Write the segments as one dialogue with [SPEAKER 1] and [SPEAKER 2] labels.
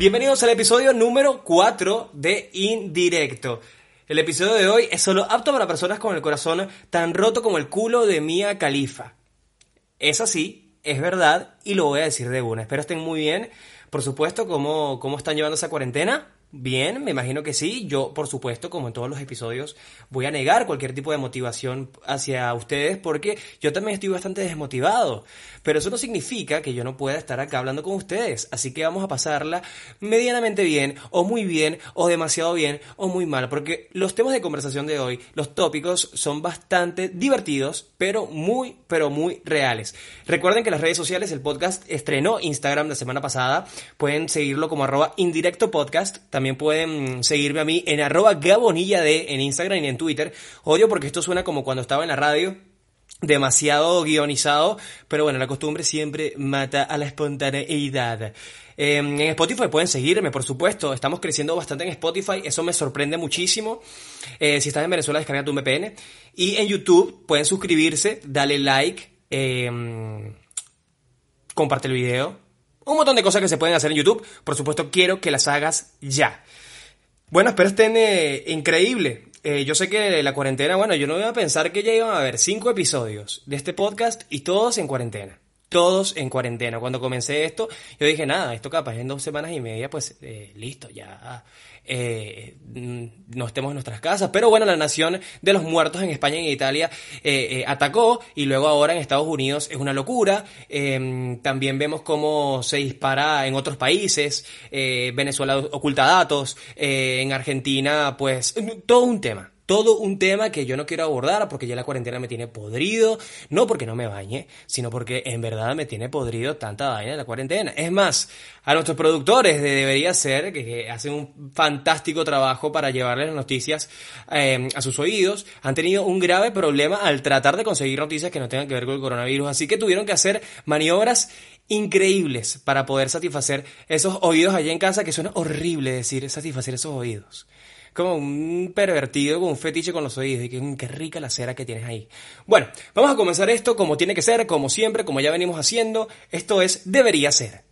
[SPEAKER 1] Bienvenidos al episodio número 4 de Indirecto. El episodio de hoy es solo apto para personas con el corazón tan roto como el culo de Mia Khalifa. Es así, es verdad, y lo voy a decir de una. Espero estén muy bien. Por supuesto, ¿cómo, cómo están llevando esa cuarentena? Bien, me imagino que sí. Yo, por supuesto, como en todos los episodios, voy a negar cualquier tipo de motivación hacia ustedes porque yo también estoy bastante desmotivado. Pero eso no significa que yo no pueda estar acá hablando con ustedes. Así que vamos a pasarla medianamente bien, o muy bien, o demasiado bien, o muy mal. Porque los temas de conversación de hoy, los tópicos, son bastante divertidos, pero muy, pero muy reales. Recuerden que las redes sociales, el podcast estrenó Instagram la semana pasada. Pueden seguirlo como arroba indirecto podcast. También pueden seguirme a mí en arroba gabonilla de en Instagram y en Twitter. Odio porque esto suena como cuando estaba en la radio demasiado guionizado, pero bueno, la costumbre siempre mata a la espontaneidad. Eh, en Spotify pueden seguirme, por supuesto, estamos creciendo bastante en Spotify, eso me sorprende muchísimo. Eh, si estás en Venezuela, descarga tu VPN. Y en YouTube pueden suscribirse, dale like, eh, comparte el video. Un montón de cosas que se pueden hacer en YouTube, por supuesto quiero que las hagas ya. Bueno, espero estén eh, increíble. Eh, yo sé que la cuarentena, bueno, yo no iba a pensar que ya iban a haber cinco episodios de este podcast y todos en cuarentena. Todos en cuarentena. Cuando comencé esto, yo dije, nada, esto capaz en dos semanas y media, pues eh, listo, ya eh, no estemos en nuestras casas. Pero bueno, la nación de los muertos en España y en Italia eh, eh, atacó y luego ahora en Estados Unidos es una locura. Eh, también vemos cómo se dispara en otros países. Eh, Venezuela oculta datos. Eh, en Argentina, pues todo un tema todo un tema que yo no quiero abordar porque ya la cuarentena me tiene podrido, no porque no me bañe, sino porque en verdad me tiene podrido tanta vaina de la cuarentena. Es más, a nuestros productores de Debería Ser, que, hacen un fantástico trabajo para llevarles las noticias eh, a sus oídos, han tenido un grave problema al tratar de conseguir noticias que no tengan que ver con el coronavirus, así que tuvieron que hacer maniobras increíbles para poder satisfacer esos oídos allá en casa, que suena horrible decir satisfacer esos oídos como un pervertido con un fetiche con los oídos y que qué rica la cera que tienes ahí. Bueno, vamos a comenzar esto como tiene que ser, como siempre, como ya venimos haciendo. Esto es Debería ser.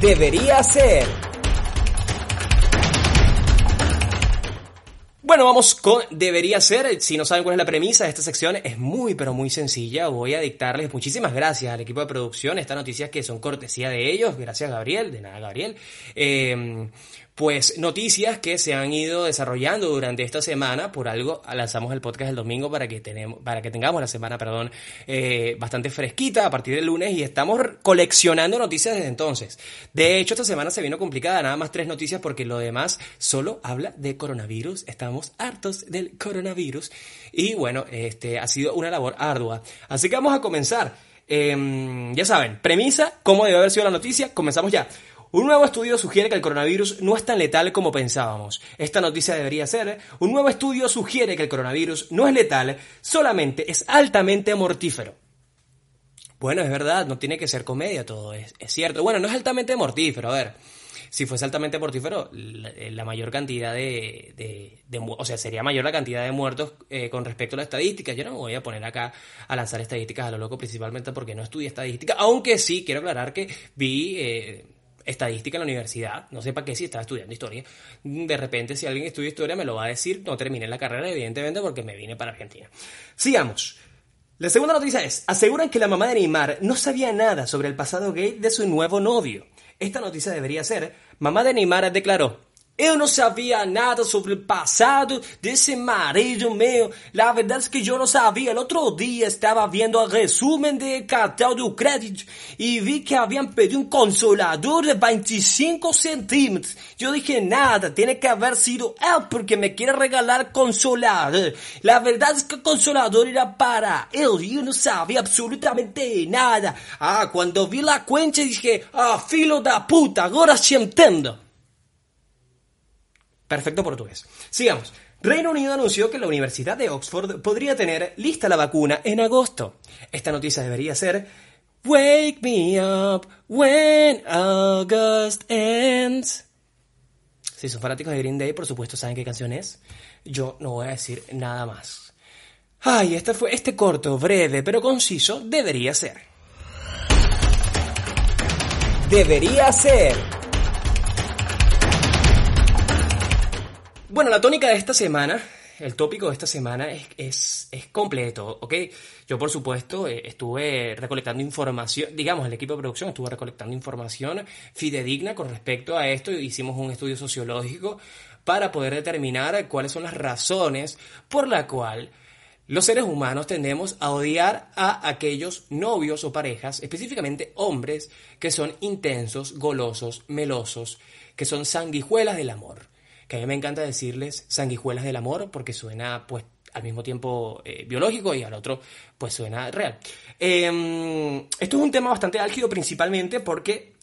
[SPEAKER 1] Debería ser. Bueno, vamos con debería ser. Si no saben cuál es la premisa de esta sección, es muy pero muy sencilla. Voy a dictarles muchísimas gracias al equipo de producción. Estas noticias que son cortesía de ellos. Gracias, Gabriel. De nada, Gabriel. Eh, pues noticias que se han ido desarrollando durante esta semana. Por algo lanzamos el podcast el domingo para que, tenemos, para que tengamos la semana, perdón, eh, bastante fresquita a partir del lunes y estamos coleccionando noticias desde entonces. De hecho, esta semana se vino complicada, nada más tres noticias porque lo demás solo habla de coronavirus. Estamos hartos del coronavirus y bueno, este ha sido una labor ardua. Así que vamos a comenzar. Eh, ya saben, premisa, cómo debe haber sido la noticia, comenzamos ya. Un nuevo estudio sugiere que el coronavirus no es tan letal como pensábamos. Esta noticia debería ser, un nuevo estudio sugiere que el coronavirus no es letal, solamente es altamente mortífero. Bueno, es verdad, no tiene que ser comedia todo, es, es cierto. Bueno, no es altamente mortífero, a ver. Si fuese altamente mortífero, la, la mayor cantidad de, de, de, O sea, sería mayor la cantidad de muertos eh, con respecto a la estadística. Yo no me voy a poner acá a lanzar estadísticas a lo loco, principalmente porque no estudié estadística. Aunque sí, quiero aclarar que vi. Eh, estadística en la universidad, no sé para qué si estaba estudiando historia, de repente si alguien estudia historia me lo va a decir, no terminé la carrera evidentemente porque me vine para Argentina. Sigamos. La segunda noticia es, aseguran que la mamá de Neymar no sabía nada sobre el pasado gay de su nuevo novio. Esta noticia debería ser, mamá de Neymar declaró, Eu não sabia nada sobre o passado desse marido meu. La verdade é que eu não sabia. El outro dia estava vendo o resumo de cartão do crédito e vi que haviam pedido um consolador de 25 centímetros. Eu dije nada, tem que haver sido ele porque me quer regalar consolador. La verdade é que o consolador era para ele e eu não sabia absolutamente nada. Ah, quando vi a conta dije, ah, filho da puta, agora se entendo. Perfecto portugués. Sigamos. Reino Unido anunció que la Universidad de Oxford podría tener lista la vacuna en agosto. Esta noticia debería ser Wake me up when August ends. Si son fanáticos de Green Day, por supuesto saben qué canción es. Yo no voy a decir nada más. Ay, este fue este corto, breve, pero conciso, debería ser. Debería ser. Bueno, la tónica de esta semana, el tópico de esta semana es, es, es completo, ¿ok? Yo, por supuesto, eh, estuve recolectando información, digamos, el equipo de producción estuvo recolectando información fidedigna con respecto a esto hicimos un estudio sociológico para poder determinar cuáles son las razones por la cual los seres humanos tendemos a odiar a aquellos novios o parejas, específicamente hombres, que son intensos, golosos, melosos, que son sanguijuelas del amor que a mí me encanta decirles sanguijuelas del amor porque suena pues al mismo tiempo eh, biológico y al otro pues suena real. Em, esto es un tema bastante álgido principalmente porque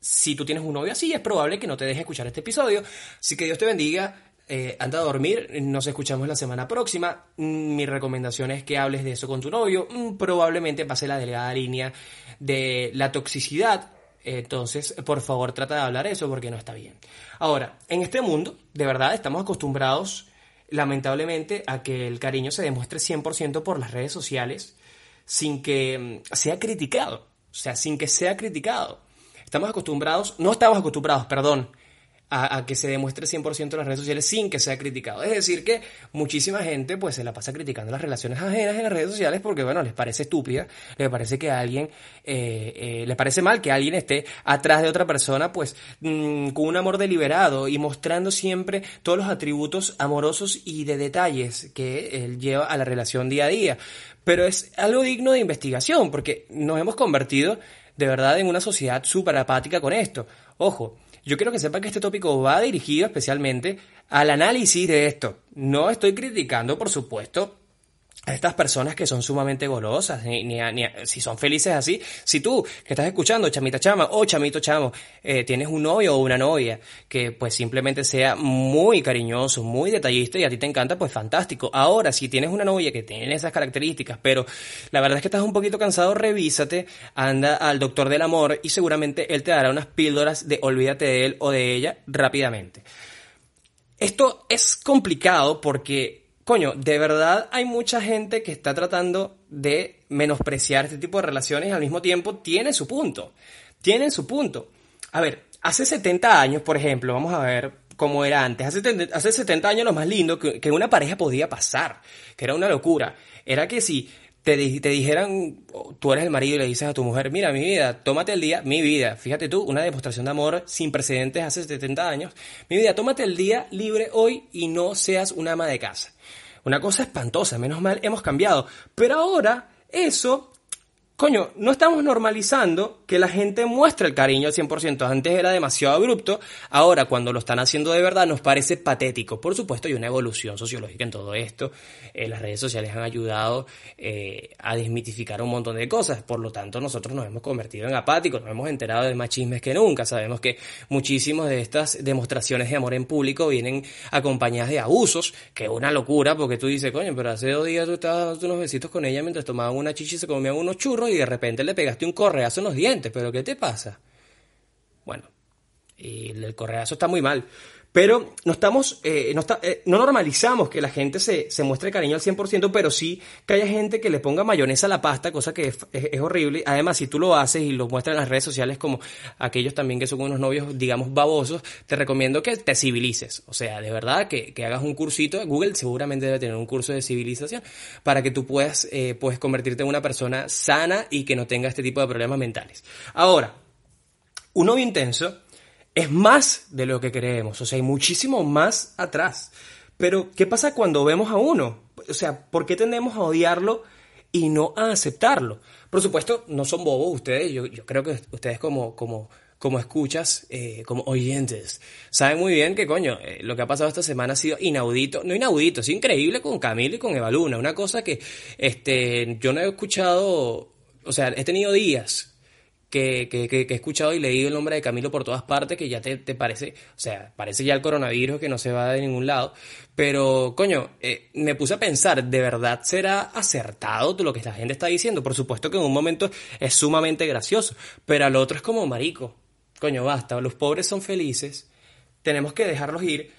[SPEAKER 1] si tú tienes un novio así es probable que no te deje escuchar este episodio. Así que Dios te bendiga. Eh, anda a dormir, nos escuchamos la semana próxima. Mm, mi recomendación es que hables de eso con tu novio. Mm, probablemente pase la delgada línea de la toxicidad entonces, por favor, trata de hablar eso porque no está bien. Ahora, en este mundo, de verdad, estamos acostumbrados, lamentablemente, a que el cariño se demuestre 100% por las redes sociales sin que mm, sea criticado. O sea, sin que sea criticado. Estamos acostumbrados, no estamos acostumbrados, perdón, a, que se demuestre 100% en las redes sociales sin que sea criticado. Es decir, que muchísima gente pues se la pasa criticando las relaciones ajenas en las redes sociales porque, bueno, les parece estúpida, les parece que alguien, eh, eh, les parece mal que alguien esté atrás de otra persona pues mm, con un amor deliberado y mostrando siempre todos los atributos amorosos y de detalles que él lleva a la relación día a día. Pero es algo digno de investigación porque nos hemos convertido de verdad en una sociedad súper apática con esto. Ojo, yo quiero que sepan que este tópico va dirigido especialmente al análisis de esto. No estoy criticando, por supuesto, a estas personas que son sumamente golosas, ni, ni, si son felices así. Si tú, que estás escuchando, chamita chama o chamito chamo, eh, tienes un novio o una novia que pues simplemente sea muy cariñoso, muy detallista y a ti te encanta, pues fantástico. Ahora, si tienes una novia que tiene esas características, pero la verdad es que estás un poquito cansado, revísate, anda al doctor del amor y seguramente él te dará unas píldoras de olvídate de él o de ella rápidamente. Esto es complicado porque coño, de verdad hay mucha gente que está tratando de menospreciar este tipo de relaciones y al mismo tiempo tiene su punto. Tienen su punto. A ver, hace 70 años, por ejemplo, vamos a ver cómo era antes. Hace, hace 70 años lo más lindo que, que una pareja podía pasar, que era una locura, era que si te, te, dijeran, tú eres el marido y le dices a tu mujer, mira mi vida, tómate el día, mi vida, fíjate tú, una demostración de amor sin precedentes hace 70 años, mi vida, tómate el día libre hoy y no seas una ama de casa. Una cosa espantosa, menos mal hemos cambiado. Pero ahora eso Coño, no estamos normalizando que la gente muestre el cariño al 100%. Antes era demasiado abrupto, ahora cuando lo están haciendo de verdad nos parece patético. Por supuesto hay una evolución sociológica en todo esto. Eh, las redes sociales han ayudado eh, a desmitificar un montón de cosas. Por lo tanto, nosotros nos hemos convertido en apáticos, nos hemos enterado de más chismes que nunca. Sabemos que muchísimas de estas demostraciones de amor en público vienen acompañadas de abusos, que es una locura porque tú dices, coño, pero hace dos días tú estabas dando unos besitos con ella mientras tomaban una chicha y se comían unos churros y de repente le pegaste un correazo en los dientes, pero ¿qué te pasa? Bueno, y el correazo está muy mal. Pero no estamos, eh, no, está, eh, no, normalizamos que la gente se, se, muestre cariño al 100%, pero sí que haya gente que le ponga mayonesa a la pasta, cosa que es, es, horrible. Además, si tú lo haces y lo muestras en las redes sociales como aquellos también que son unos novios, digamos, babosos, te recomiendo que te civilices. O sea, de verdad, que, que hagas un cursito. Google seguramente debe tener un curso de civilización para que tú puedas, eh, convertirte en una persona sana y que no tenga este tipo de problemas mentales. Ahora, un novio intenso es más de lo que creemos, o sea, hay muchísimo más atrás. Pero, ¿qué pasa cuando vemos a uno? O sea, ¿por qué tendemos a odiarlo y no a aceptarlo? Por supuesto, no son bobos ustedes, yo, yo creo que ustedes como, como, como escuchas, eh, como oyentes, saben muy bien que, coño, eh, lo que ha pasado esta semana ha sido inaudito, no inaudito, es increíble con Camilo y con Evaluna, una cosa que este, yo no he escuchado, o sea, he tenido días que, he escuchado y leído el nombre de Camilo por todas partes, que ya te, te, parece, o sea, parece ya el coronavirus que no se va de ningún lado. Pero, coño, eh, me puse a pensar, ¿de verdad será acertado lo que la gente está diciendo? Por supuesto que en un momento es sumamente gracioso, pero al otro es como marico. Coño, basta, los pobres son felices, tenemos que dejarlos ir.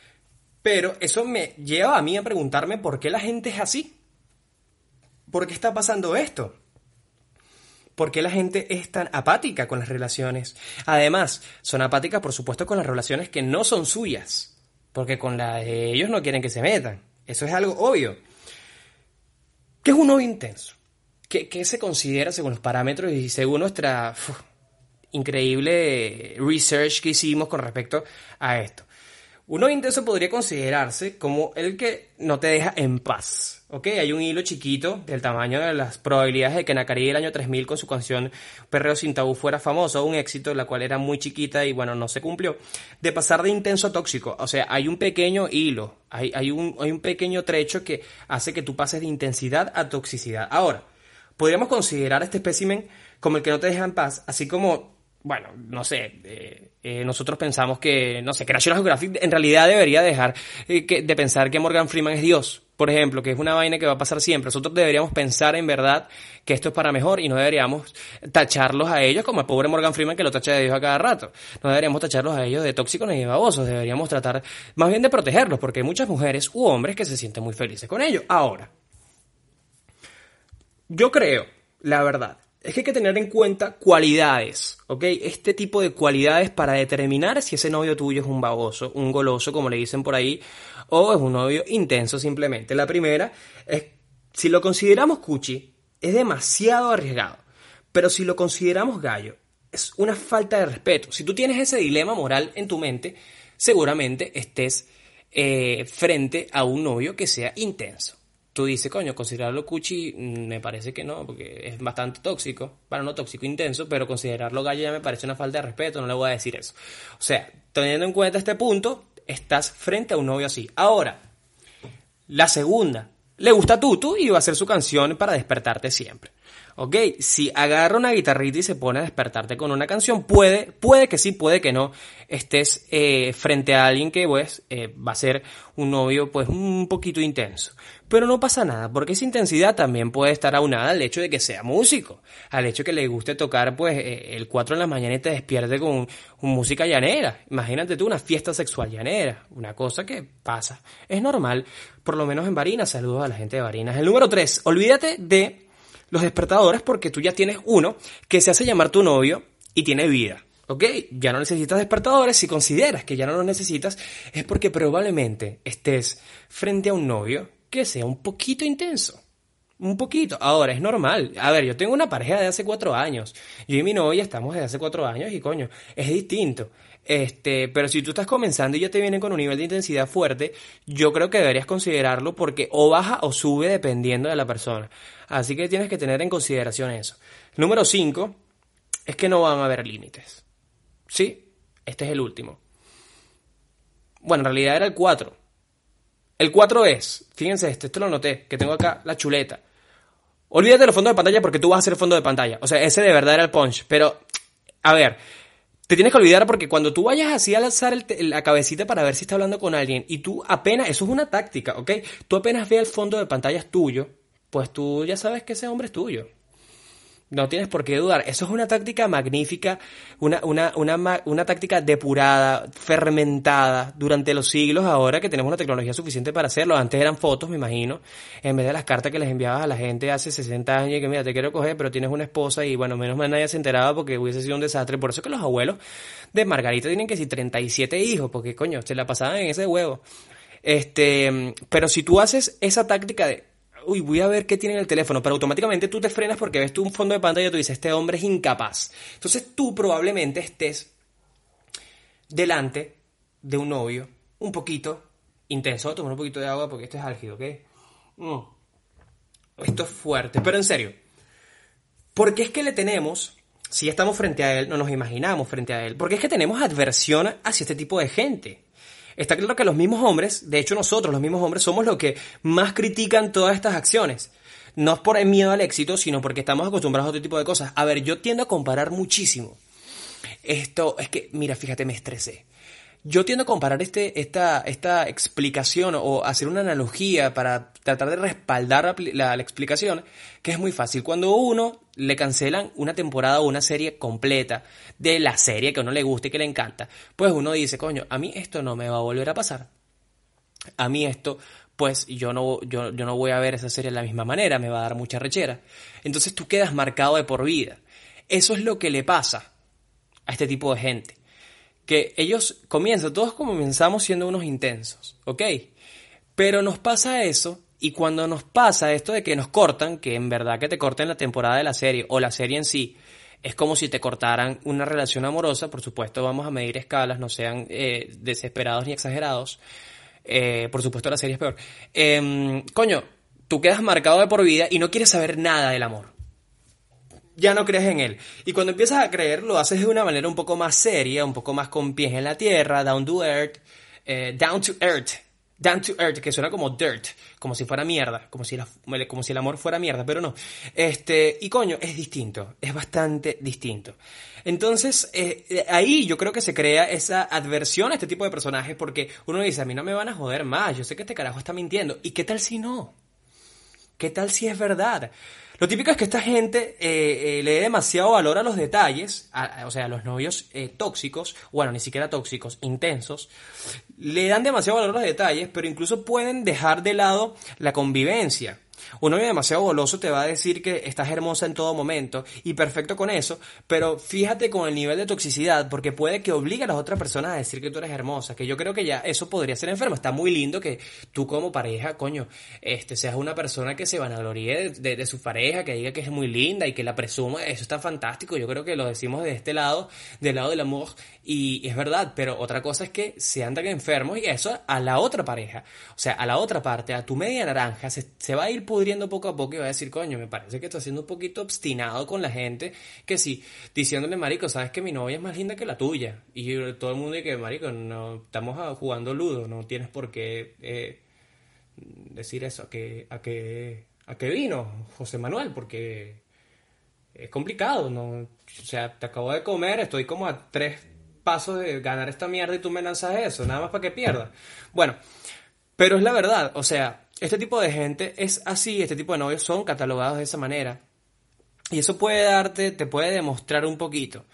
[SPEAKER 1] Pero eso me lleva a mí a preguntarme por qué la gente es así. ¿Por qué está pasando esto? ¿Por qué la gente es tan apática con las relaciones? Además, son apáticas, por supuesto, con las relaciones que no son suyas. Porque con las de ellos no quieren que se metan. Eso es algo obvio. ¿Qué es un novio intenso? ¿Qué, se considera según los parámetros y según nuestra increíble research que hicimos con respecto a esto? Un novio intenso podría considerarse como el que no te deja en paz. ¿Ok? Hay un hilo chiquito del tamaño de las probabilidades de que Nakari el año 3000 con su canción Perreo sin tabú fuera famoso, un éxito, la cual era muy chiquita y bueno, no se cumplió, de pasar de intenso a tóxico. O sea, hay un pequeño hilo, hay, hay, un, hay un pequeño trecho que hace que tú pases de intensidad a toxicidad. Ahora, podríamos considerar este espécimen como el que no te deja en paz, así como bueno, no sé, eh, eh, nosotros pensamos que, no sé, que National Geographic en realidad debería dejar eh, de pensar que Morgan Freeman es Dios, por ejemplo, que es una vaina que va a pasar siempre. Nosotros deberíamos pensar en verdad que esto es para mejor y no deberíamos tacharlos a ellos como el pobre Morgan Freeman que lo tacha de Dios a cada rato. No deberíamos tacharlos a ellos de tóxicos ni de babosos, deberíamos tratar más bien de protegerlos, porque hay muchas mujeres u hombres que se sienten muy felices con ellos. Ahora, yo creo, la verdad, es que hay que tener en cuenta cualidades, ¿ok? Este tipo de cualidades para determinar si ese novio tuyo es un baboso, un goloso, como le dicen por ahí, o es un novio intenso simplemente. La primera es, si lo consideramos cuchi, es demasiado arriesgado, pero si lo consideramos gallo, es una falta de respeto. Si tú tienes ese dilema moral en tu mente, seguramente estés eh, frente a un novio que sea intenso tú dices, coño, considerarlo cuchi, mm, me parece que no, porque es bastante tóxico. Bueno, no tóxico, intenso, pero considerarlo gallo ya me parece una falta de respeto, no le voy a decir eso. O sea, teniendo en cuenta este punto, estás frente a un novio así. Ahora, la segunda, le gusta Tutu y va a hacer su canción para despertarte siempre. Ok, si agarra una guitarrita y se pone a despertarte con una canción, puede, puede que sí, puede que no, estés eh, frente a alguien que pues eh, va a ser un novio pues un poquito intenso. Pero no pasa nada, porque esa intensidad también puede estar aunada al hecho de que sea músico, al hecho de que le guste tocar pues eh, el 4 en la mañana y te despierte con, con música llanera. Imagínate tú una fiesta sexual llanera, una cosa que pasa. Es normal, por lo menos en Barinas, saludos a la gente de Barinas. El número 3, olvídate de los despertadores porque tú ya tienes uno que se hace llamar tu novio y tiene vida. ¿Ok? Ya no necesitas despertadores. Si consideras que ya no los necesitas, es porque probablemente estés frente a un novio que sea un poquito intenso. Un poquito. Ahora, es normal. A ver, yo tengo una pareja de hace cuatro años. Yo y mi novia estamos desde hace cuatro años y coño, es distinto. Este, pero si tú estás comenzando y ya te vienen con un nivel de intensidad fuerte, yo creo que deberías considerarlo porque o baja o sube dependiendo de la persona. Así que tienes que tener en consideración eso. Número 5 es que no van a haber límites. ¿Sí? Este es el último. Bueno, en realidad era el 4. El 4 es, fíjense esto, esto lo noté, que tengo acá la chuleta. Olvídate del fondo de pantalla porque tú vas a hacer fondo de pantalla. O sea, ese de verdad era el punch. Pero, a ver, te tienes que olvidar porque cuando tú vayas así a lanzar el la cabecita para ver si está hablando con alguien y tú apenas, eso es una táctica, ¿ok? Tú apenas ve el fondo de pantalla tuyo, pues tú ya sabes que ese hombre es tuyo. No tienes por qué dudar. Eso es una táctica magnífica, una, una, una, una, táctica depurada, fermentada durante los siglos, ahora que tenemos una tecnología suficiente para hacerlo. Antes eran fotos, me imagino, en vez de las cartas que les enviabas a la gente hace 60 años y que mira, te quiero coger, pero tienes una esposa y bueno, menos mal nadie se enteraba porque hubiese sido un desastre. Por eso que los abuelos de Margarita tienen que decir 37 hijos, porque coño, se la pasaban en ese huevo. Este, pero si tú haces esa táctica de uy, voy a ver qué tiene en el teléfono, pero automáticamente tú te frenas porque ves tú un fondo de pantalla y tú dices, este hombre es incapaz. Entonces tú probablemente estés delante de un novio un poquito intenso. Tomar un poquito de agua porque esto es álgido, ¿ok? Mm. Esto es fuerte, pero en serio. ¿Por qué es que le tenemos, si estamos frente a él, no nos imaginamos frente a él? Porque es que tenemos adversión hacia este tipo de gente. Está claro que los mismos hombres, de hecho nosotros los mismos hombres, somos los que más critican todas estas acciones. No es por el miedo al éxito, sino porque estamos acostumbrados a otro tipo de cosas. A ver, yo tiendo a comparar muchísimo. Esto es que, mira, fíjate, me estresé. Yo tiendo a comparar este, esta, esta explicación o hacer una analogía para tratar de respaldar la, explicación, que es muy fácil. Cuando uno le cancelan una temporada o una serie completa de la serie que a uno le gusta y que le encanta, pues uno dice, coño, a mí esto no me va a volver a pasar. A mí esto, pues yo no, yo, yo no voy a ver esa serie de la misma manera, me va a dar mucha rechera. Entonces tú quedas marcado de por vida. Eso es lo que le pasa a este tipo de gente que ellos comienzan, todos comenzamos siendo unos intensos, ¿ok? Pero nos pasa eso y cuando nos pasa esto de que nos cortan, que en verdad que te corten la temporada de la serie o la serie en sí, es como si te cortaran una relación amorosa, por supuesto vamos a medir escalas, no sean eh, desesperados ni exagerados, eh, por supuesto la serie es peor. Em, coño, tú quedas marcado de por vida y no quieres saber nada del amor ya no crees en él. Y cuando empiezas a creer, lo haces de una manera un poco más seria, un poco más con pies en la tierra, down to earth, eh, down to earth, down to earth, que suena como dirt, como si fuera mierda, como si, la- como si el amor fuera mierda, pero no. Este, y coño, es distinto, es bastante distinto. Entonces, eh, ahí yo creo que se crea esa adversión a este tipo de personajes porque uno dice, a mí no me van a joder más, yo sé que este carajo está mintiendo. ¿Y qué tal si no? ¿Qué tal si es verdad? Lo típico es que esta gente eh, eh, le dé demasiado valor a los detalles, o sea, a los novios eh, tóxicos, bueno, ni siquiera tóxicos, intensos, le dan demasiado valor a los detalles, pero incluso pueden dejar de lado la convivencia. Un novio demasiado goloso te va a decir que estás hermosa en todo momento y perfecto con eso, pero fíjate con el nivel de toxicidad porque puede que obligue a las otras personas a decir que tú eres hermosa, que yo creo que ya eso podría ser enfermo. Está muy lindo que tú como pareja, coño, este, seas una persona que se vanagloríe de, de, su pareja, que diga que es muy linda y que la presuma, eso está fantástico. Yo creo que lo decimos de este lado, del lado del amor, y es verdad, pero otra cosa es que se andan enfermos y eso a la otra pareja, o sea, a la otra parte, a tu media naranja, se, se va a ir pudriendo poco a poco y va a decir, coño, me parece que está siendo un poquito obstinado con la gente, que sí, diciéndole, marico, sabes que mi novia es más linda que la tuya, y todo el mundo dice marico, no, estamos jugando ludo, no tienes por qué eh, decir eso, a que, a que, a que vino José Manuel, porque es complicado, ¿no? O sea, te acabo de comer, estoy como a tres pasos de ganar esta mierda y tú me lanzas eso, nada más para que pierda. Bueno, pero es la verdad, o sea, este tipo de gente es así, este tipo de novios son catalogados de esa manera. Y eso puede darte, te puede demostrar un poquito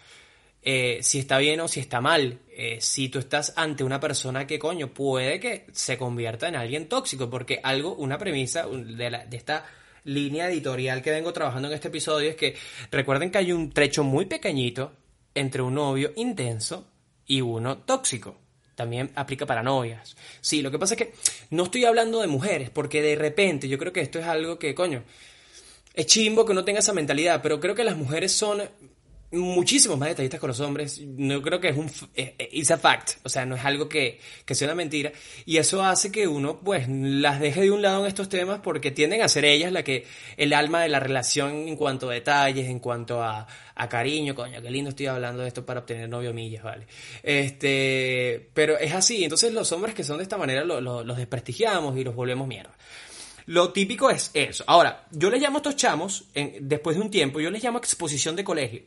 [SPEAKER 1] eh, si está bien o si está mal. Eh, si tú estás ante una persona que, coño, puede que se convierta en alguien tóxico, porque algo, una premisa de, la- de esta línea editorial que vengo trabajando en este episodio es que recuerden que hay un trecho muy pequeñito entre un novio intenso y uno tóxico. También aplica para novias. Sí, lo que pasa es que no estoy hablando de mujeres, porque de repente yo creo que esto es algo que, coño, es chimbo que uno tenga esa mentalidad, pero creo que las mujeres son muchísimos más detallistas con los hombres. No creo que es un eh, eh, it's a fact, o sea, no es algo que, que sea una mentira y eso hace que uno pues las deje de un lado en estos temas porque tienden a ser ellas la que el alma de la relación en cuanto a detalles, en cuanto a, a cariño, coño, qué lindo estoy hablando de esto para obtener novio millas, vale. Este, pero es así, entonces los hombres que son de esta manera lo- lo- los desprestigiamos y los volvemos mierda. Lo típico es eso. Ahora, yo les llamo a estos chamos, en- después de un tiempo, yo les llamo exposición de colegio.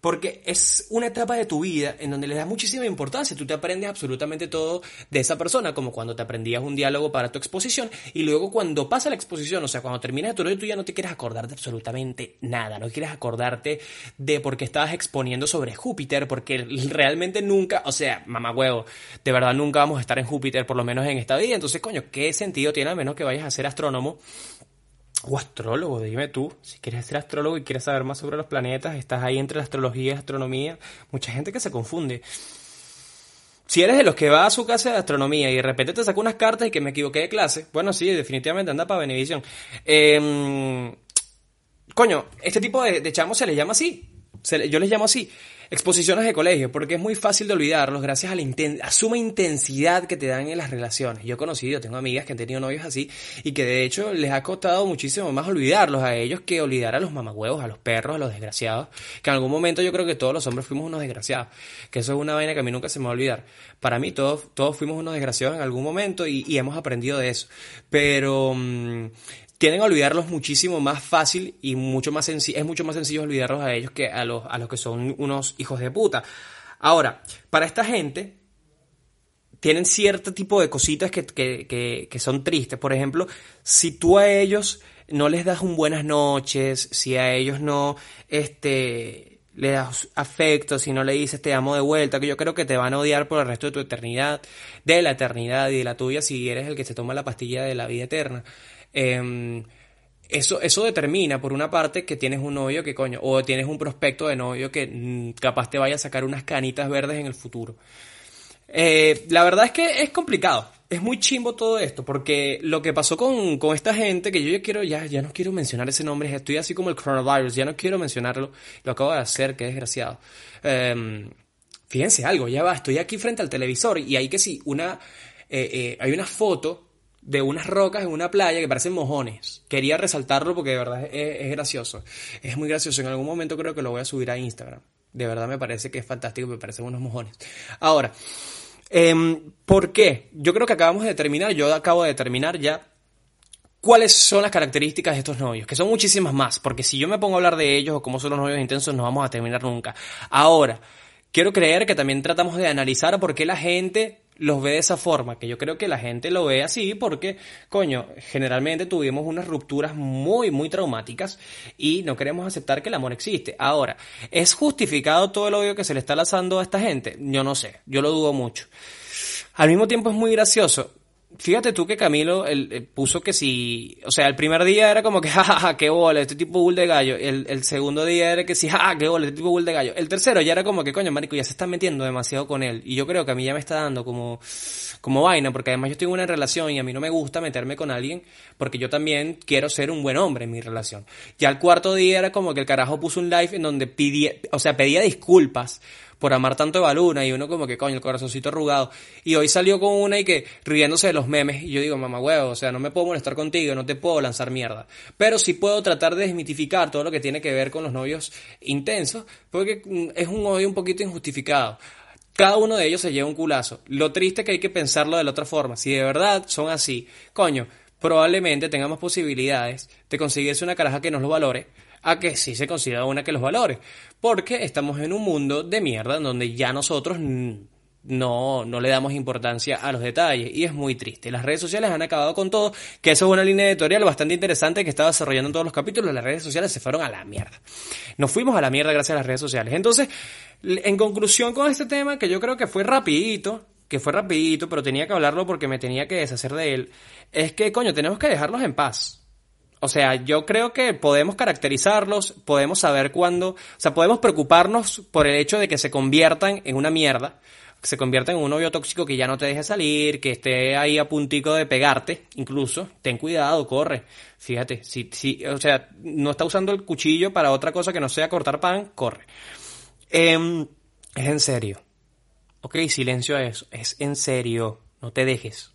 [SPEAKER 1] Porque es una etapa de tu vida en donde le das muchísima importancia. Tú te aprendes absolutamente todo de esa persona, como cuando te aprendías un diálogo para tu exposición. Y luego cuando pasa la exposición, o sea, cuando terminas tu rollo, tú ya no te quieres acordar de absolutamente nada. No quieres acordarte de por qué estabas exponiendo sobre Júpiter, porque realmente nunca, o sea, mamá huevo, de verdad nunca vamos a estar en Júpiter, por lo menos en esta vida. Entonces, coño, ¿qué sentido tiene a menos que vayas a ser astrónomo? O astrólogo, dime tú, si quieres ser astrólogo y quieres saber más sobre los planetas, estás ahí entre la astrología y la astronomía, mucha gente que se confunde. Si eres de los que va a su clase de astronomía y de repente te saca unas cartas y que me equivoqué de clase, bueno, sí, definitivamente anda para Benevisión. Eh, coño, este tipo de, chamos se les llama así. Se yo les llamo así. Exposiciones de colegio, porque es muy fácil de olvidarlos gracias a la, inten- a suma intensidad que te dan en las relaciones. Yo he conocido, tengo amigas que han tenido novios así y que de hecho les ha costado muchísimo más olvidarlos a ellos que olvidar a los mamagüevos, a los perros, a los desgraciados, que en algún momento yo creo que todos los hombres fuimos unos desgraciados, que eso es una vaina que a mí nunca se me va a olvidar. Para mí todos, todos fuimos unos desgraciados en algún momento y, y hemos aprendido de eso. Pero... mm, tienden a olvidarlos muchísimo más fácil y mucho más es mucho más sencillo olvidarlos a ellos que a los, a los que son unos hijos de puta. Ahora, para esta gente, tienen cierto tipo de cositas que, que, que, que son tristes. Por ejemplo, si tú a ellos no les das un buenas noches, si a ellos no, este, le das afecto, si no le dices te amo de vuelta, que yo creo que te van a odiar por el resto de tu eternidad, de la eternidad y de la tuya si eres el que se toma la pastilla de la vida eterna. Em, eso, eso determina, por una parte, que tienes un novio que coño, o tienes un prospecto de novio que mm, capaz te vaya a sacar unas canitas verdes en el futuro. Eh, la verdad es que es complicado. Es muy chimbo todo esto, porque lo que pasó con, con esta gente, que yo ya quiero, ya, ya no quiero mencionar ese nombre, estoy así como el coronavirus, ya no quiero mencionarlo, lo acabo de hacer, qué desgraciado. Em, fíjense algo, ya va, estoy aquí frente al televisor y hay que sí, una, eh, eh, hay una foto de unas rocas en una playa que parecen mojones. Quería resaltarlo porque de verdad es, gracioso. Es muy gracioso. En algún momento creo que lo voy a subir a Instagram. De verdad me parece que es fantástico, me parecen unos mojones. Ahora, em, ¿por qué? Yo creo que acabamos de terminar, yo acabo de terminar ya ¿Cuáles son las características de estos novios? Que son muchísimas más, porque si yo me pongo a hablar de ellos o cómo son los novios intensos, no vamos a terminar nunca. Ahora, quiero creer que también tratamos de analizar por qué la gente los ve de esa forma, que yo creo que la gente lo ve así porque, coño, generalmente tuvimos unas rupturas muy, muy traumáticas y no queremos aceptar que el amor existe. Ahora, ¿es justificado todo el odio que se le está lanzando a esta gente? Yo no sé, yo lo dudo mucho. Al mismo tiempo es muy gracioso. Fíjate tú que Camilo el, el puso que si, o sea, el primer día era como que, jajaja, qué bola, este tipo bull de gallo. El, el segundo día era que sí, jaja, qué bola, este tipo bull de gallo. El tercero ya era como que, coño, marico, ya se está metiendo demasiado con él. Y yo creo que a mí ya me está dando como, como vaina, porque además yo estoy en una relación y a mí no me gusta meterme con alguien, porque yo también quiero ser un buen hombre en mi relación. Ya el cuarto día era como que el carajo puso un live en donde pedía, o sea, pedía disculpas por amar tanto a Baluna y uno como que coño, el corazoncito arrugado. Y hoy salió con una y que riéndose de los memes y yo digo, mamá huevo, o sea, no me puedo molestar contigo, no te puedo lanzar mierda. Pero sí puedo tratar de desmitificar todo lo que tiene que ver con los novios intensos, porque mm, es un odio un poquito injustificado. Cada uno de ellos se lleva un culazo. Lo triste es que hay que pensarlo de la otra forma. Si de verdad son así, coño, probablemente tengamos posibilidades de conseguirse una caraja que nos lo valore a que sí se considera una que los valore. Porque estamos en un mundo de mierda en donde ya nosotros no, no le damos importancia a los detalles y es muy triste. Las redes sociales han acabado con todo, que eso es una línea editorial bastante interesante que estaba desarrollando en todos los capítulos. Las redes sociales se fueron a la mierda. Nos fuimos a la mierda gracias a las redes sociales. Entonces, en conclusión con este tema, que yo creo que fue rapidito, que fue rapidito, pero tenía que hablarlo porque me tenía que deshacer de él, es que, coño, tenemos que dejarlos en paz. O sea, yo creo que podemos caracterizarlos, podemos saber cuándo, o sea, podemos preocuparnos por el hecho de que se conviertan en una mierda, que se conviertan en un novio tóxico que ya no te deje salir, que esté ahí a puntico de pegarte, incluso, ten cuidado, corre. Fíjate, si, si, o sea, no está usando el cuchillo para otra cosa que no sea cortar pan, corre. Em, es en serio. Ok, silencio a eso. Es en serio. No te dejes.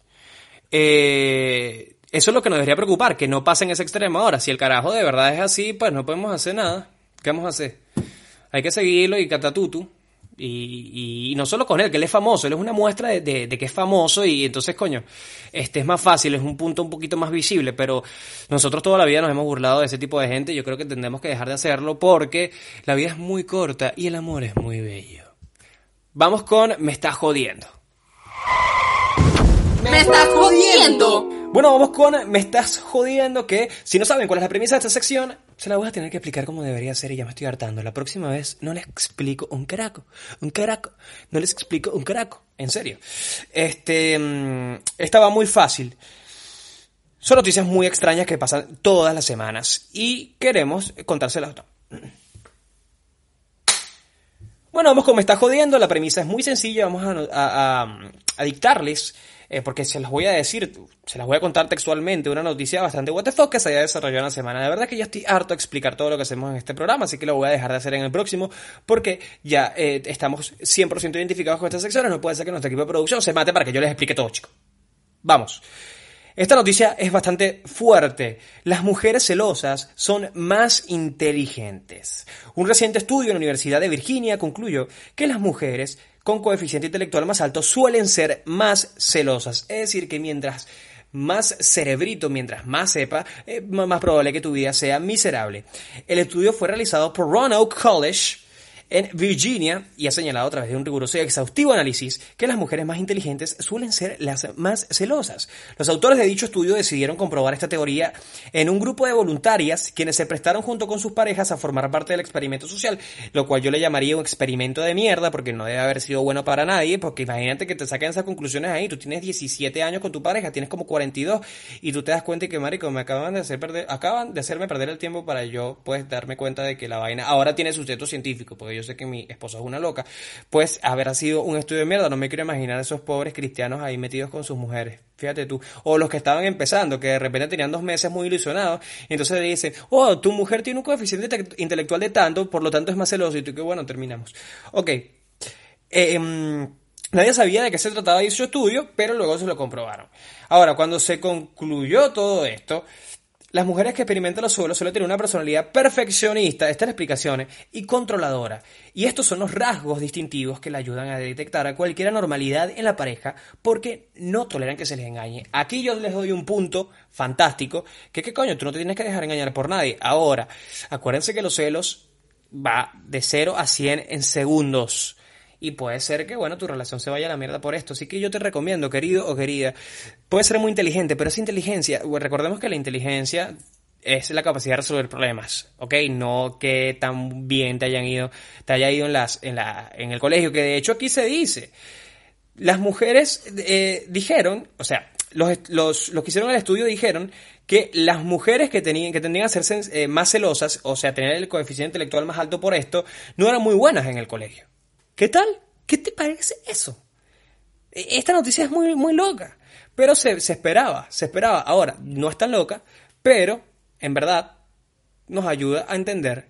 [SPEAKER 1] Eh, eso es lo que nos debería preocupar, que no pase en ese extremo. Ahora, si el carajo de verdad es así, pues no podemos hacer nada. ¿Qué vamos a hacer? Hay que seguirlo y catatutu. Y, y no solo con él, que él es famoso, él es una muestra de, de- de que es famoso y entonces, coño, este es más fácil, es un punto un poquito más visible, pero nosotros toda la vida nos hemos burlado de ese tipo de gente y yo creo que tendremos que dejar de hacerlo porque la vida es muy corta y el amor es muy bello. Vamos con Me estás jodiendo.
[SPEAKER 2] ¡Me estás jodiendo!
[SPEAKER 1] Bueno, vamos con Me estás jodiendo que si no saben cuál es la premisa de esta sección, se la voy a tener que explicar como debería ser y ya me estoy hartando. La próxima vez no les explico un caraco, un caraco, no les explico un caraco, en serio. Este, mm, esta va muy fácil. Son noticias muy extrañas que pasan todas las semanas y queremos contárselas. Bueno, vamos con Me está jodiendo. La premisa es muy sencilla. Vamos a dictarles eh, porque se las voy a decir, se las voy a contar textualmente, una noticia bastante what the fuck que se haya desarrollado en la semana. De verdad que ya estoy harto de explicar todo lo que hacemos en este programa, así que lo voy a dejar de hacer en el próximo, porque ya eh, estamos 100% identificados con estas secciones, no puede ser que nuestro equipo de producción se mate para que yo les explique todo, chicos. Vamos. Esta noticia es bastante fuerte. Las mujeres celosas son más inteligentes. Un reciente estudio en la Universidad de Virginia concluyó que las mujeres con coeficiente intelectual más alto suelen ser más celosas. Es decir, que mientras más cerebrito, mientras más sepa, es más probable que tu vida sea miserable. El estudio fue realizado por Roanoke College en Virginia y ha señalado a través de un riguroso y exhaustivo análisis que las mujeres más inteligentes suelen ser las más celosas. Los autores de dicho estudio decidieron comprobar esta teoría en un grupo de voluntarias quienes se prestaron junto con sus parejas a formar parte del experimento social, lo cual yo le llamaría un experimento de mierda porque no debe haber sido bueno para nadie, porque imagínate que te saquen esas conclusiones ahí, tú tienes 17 años con tu pareja, tienes como 42 y tú te das cuenta que marico me acaban de hacer perder acaban de hacerme perder el tiempo para yo pues darme cuenta de que la vaina ahora tiene sustento científico, porque yo sé que mi esposa es una loca, pues haber sido un estudio de mierda, no me quiero imaginar esos pobres cristianos ahí metidos con sus mujeres, fíjate tú, o los que estaban empezando, que de repente tenían dos meses muy ilusionados, y entonces le dicen, oh, tu mujer tiene un coeficiente te- intelectual de tanto, por lo tanto es más celoso, y tú que bueno, terminamos. Ok, em, Nadie sabía de qué se trataba dicho estudio, pero luego se lo comprobaron. Ahora, cuando se concluyó todo esto, las mujeres que experimentan los suelos suelen tener una personalidad perfeccionista, estas explicaciones, y controladora. Y estos son los rasgos distintivos que le ayudan a detectar cualquier anormalidad en la pareja porque no toleran que se les engañe. Aquí yo les doy un punto fantástico, que qué coño, tú no te tienes que dejar engañar por nadie. Ahora, acuérdense que los celos va de 0 a 100 en segundos. Y puede ser que, bueno, tu relación se vaya a la mierda por esto. Así que yo te recomiendo, querido o querida, puede ser muy inteligente, pero esa inteligencia, recordemos que la inteligencia es la capacidad de resolver problemas, ¿ok? No que tan bien te hayan ido, te haya ido en las, en la, en el colegio, que de hecho aquí se dice. Las mujeres eh, dijeron, o sea, los, los, los que hicieron el estudio dijeron que las mujeres que, tenían, que tendrían a ser eh, más celosas, o sea, tener el coeficiente intelectual más alto por esto, no eran muy buenas en el colegio. ¿Qué tal? ¿Qué te parece eso? E- Esta noticia es muy, muy loca, pero se, se esperaba, se esperaba. Ahora, no es tan loca, pero en verdad nos ayuda a entender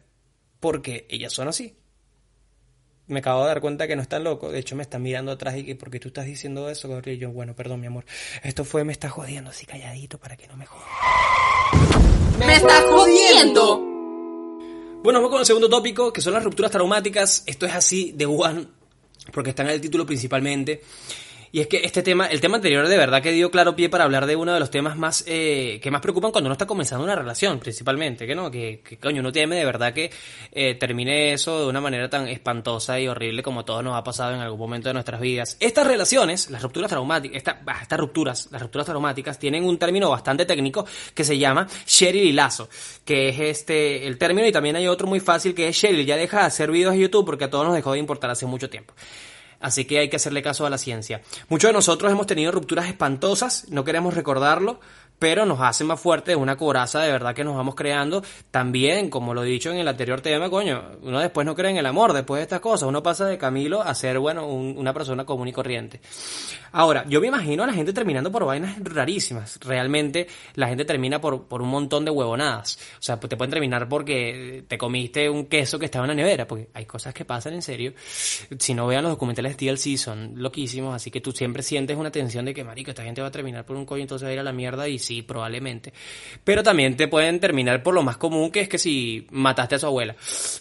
[SPEAKER 1] por qué ellas son así. Me acabo de dar cuenta que no es tan loco. De hecho, me están mirando atrás y que, ¿por qué tú estás diciendo eso, Gabriel? Yo, bueno, perdón, mi amor. Esto fue, me está jodiendo así calladito para que no me joda.
[SPEAKER 2] ¡Me estás jodiendo!
[SPEAKER 1] Bueno, vamos con el segundo tópico, que son las rupturas traumáticas. Esto es así de one, porque está en el título principalmente. Y es que este tema, el tema anterior de verdad que dio claro pie para hablar de uno de los temas más eh, que más preocupan cuando uno está comenzando una relación, principalmente, que no, que, que coño, uno teme de verdad que eh, termine eso de una manera tan espantosa y horrible como todos nos ha pasado en algún momento de nuestras vidas. Estas relaciones, las rupturas traumáticas, esta- estas rupturas, las rupturas traumáticas, tienen un término bastante técnico que se llama Cheryl y Lazo, que es este el término y también hay otro muy fácil que es Cheryl, ya deja de hacer videos de YouTube porque a todos nos dejó de importar hace mucho tiempo. Así que hay que hacerle caso a la ciencia. Muchos de nosotros hemos tenido rupturas espantosas, no queremos recordarlo, pero nos hace más fuertes, una coraza de verdad que nos vamos creando. También, como lo he dicho en el anterior tema, coño, uno después no cree en el amor, después de estas cosas, uno pasa de Camilo a ser, bueno, un- una persona común y corriente. Ahora, yo me imagino a la gente terminando por vainas rarísimas. Realmente, la gente termina por, por un montón de huevonadas. O sea, te pueden terminar porque te comiste un queso que estaba en la nevera, porque hay cosas que pasan en serio. Si no vean los documentales de TLC, son loquísimos, así que tú siempre sientes una tensión de que, marico, esta gente va a terminar por un coño, entonces va a ir a la mierda, y sí, probablemente. Pero también te pueden terminar por lo más común, que es que si mataste a su abuela.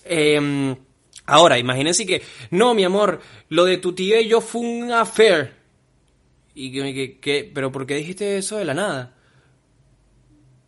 [SPEAKER 1] Eh, ahora, imagínense que, no, mi amor, lo de tu tía y yo fue un affair. Y que, que- que- pero ¿por qué dijiste eso de la nada?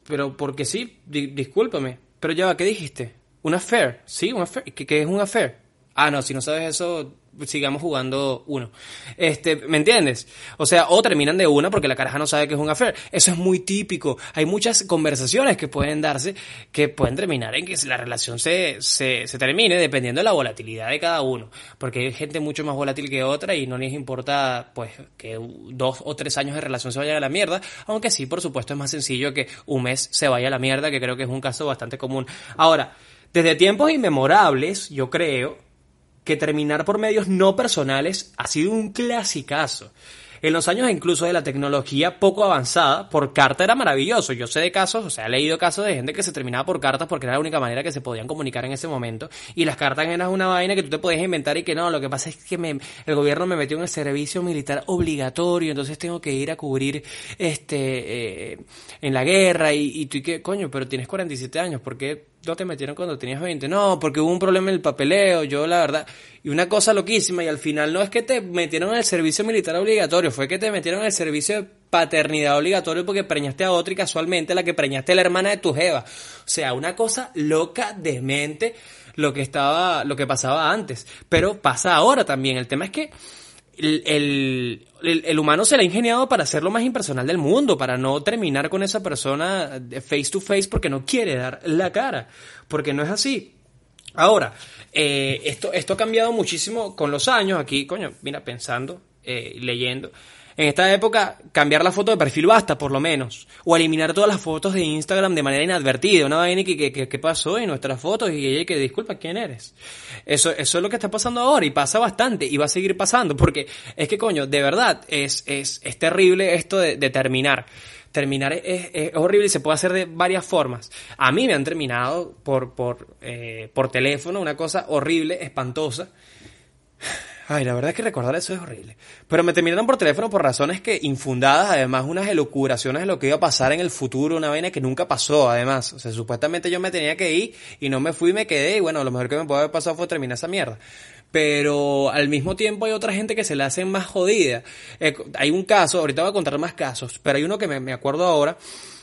[SPEAKER 1] Pero porque sí, di- discúlpame. Pero ya ¿qué dijiste? ¿Un affair? ¿Sí? ¿Un affair? ¿Qué, qué es un affair? Ah, no, si no sabes eso, sigamos jugando uno. Este, ¿me entiendes? O sea, o terminan de una porque la caraja no sabe que es un affair. Eso es muy típico. Hay muchas conversaciones que pueden darse que pueden terminar en que la relación se, se, se termine dependiendo de la volatilidad de cada uno. Porque hay gente mucho más volátil que otra y no les importa, pues, que dos o tres años de relación se vayan a la mierda. Aunque sí, por supuesto, es más sencillo que un mes se vaya a la mierda, que creo que es un caso bastante común. Ahora, desde tiempos inmemorables, yo creo, que terminar por medios no personales ha sido un clasicazo. En los años incluso de la tecnología poco avanzada, por carta era maravilloso. Yo sé de casos, o sea, he leído casos de gente que se terminaba por cartas porque era la única manera que se podían comunicar en ese momento. Y las cartas eran una vaina que tú te podías inventar y que no, lo que pasa es que me- el gobierno me metió en el servicio militar obligatorio, entonces tengo que ir a cubrir este eh, en la guerra y, y tú y que, coño, pero tienes 47 años, ¿por qué no te metieron cuando tenías 20? No, porque hubo un problema en el papeleo, yo la verdad, y una cosa loquísima, y al final no es que te metieron en el servicio militar obligatorio, fue que te metieron en el servicio de paternidad obligatorio porque preñaste a otra y casualmente la que preñaste es la hermana de tu jeva. O sea, una cosa loca, demente, lo que estaba, lo que pasaba antes. Pero pasa ahora también. El tema es que el, el, el- humano se le ha ingeniado para ser lo más impersonal del mundo, para no terminar con esa persona face to face porque no quiere dar la cara, porque no es así. Ahora, eh, esto, esto ha cambiado muchísimo con los años. Aquí, coño, mira, pensando, eh, leyendo. En esta época, cambiar la foto de perfil basta, por lo menos. O eliminar todas las fotos de Instagram de manera inadvertida. Una vaina que, que, que- pasó en nuestras fotos y ella que disculpa, ¿quién eres? Eso, eso es lo que está pasando ahora y pasa bastante y va a seguir pasando. Porque es que, coño, de verdad, es, es, es terrible esto de, de terminar. Terminar es- es horrible y se puede hacer de varias formas. A mí me han terminado por, por, eh, por teléfono, una cosa horrible, espantosa. Ay, la verdad es que recordar eso es horrible. Pero me terminaron por teléfono por razones que infundadas, además unas elucubraciones de lo que iba a pasar en el futuro, una vaina que nunca pasó, además. O sea, supuestamente yo me tenía que ir y no me fui y me quedé y bueno, lo mejor que me puede haber pasado fue terminar esa mierda. Pero al mismo tiempo hay otra gente que se le hace más jodida. Eh, hay un caso, ahorita voy a contar más casos, pero hay uno que me, me acuerdo ahora.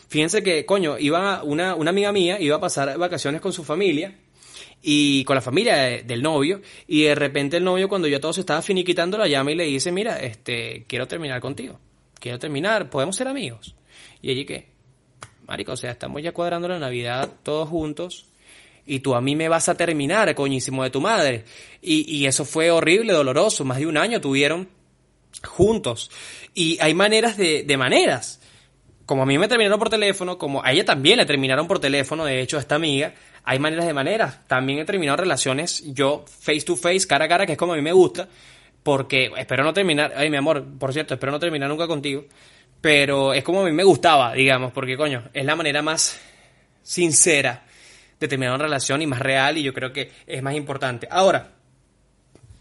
[SPEAKER 1] Fíjense que, coño, iba una, una amiga mía, iba a pasar vacaciones con su familia y con la familia de- del novio y de repente el novio cuando ya todo se estaba finiquitando la llama y le dice mira este quiero terminar contigo quiero terminar podemos ser amigos y allí que marico o sea estamos ya cuadrando la navidad todos juntos y tú a mí me vas a terminar coñísimo de tu madre y, y eso fue horrible doloroso. Más de un año tuvieron juntos. Y hay maneras de, de maneras. Como a mí me terminaron por teléfono, como a ella también le terminaron por teléfono, de hecho, a esta amiga, hay maneras de maneras. También he terminado relaciones yo face to face, cara a cara, que es como a mí me gusta, porque espero no terminar, ay mi amor, por cierto, espero no terminar nunca contigo, pero es como a mí me gustaba, digamos, porque coño, es la manera más sincera de terminar una relación y más real y yo creo que es más importante. Ahora,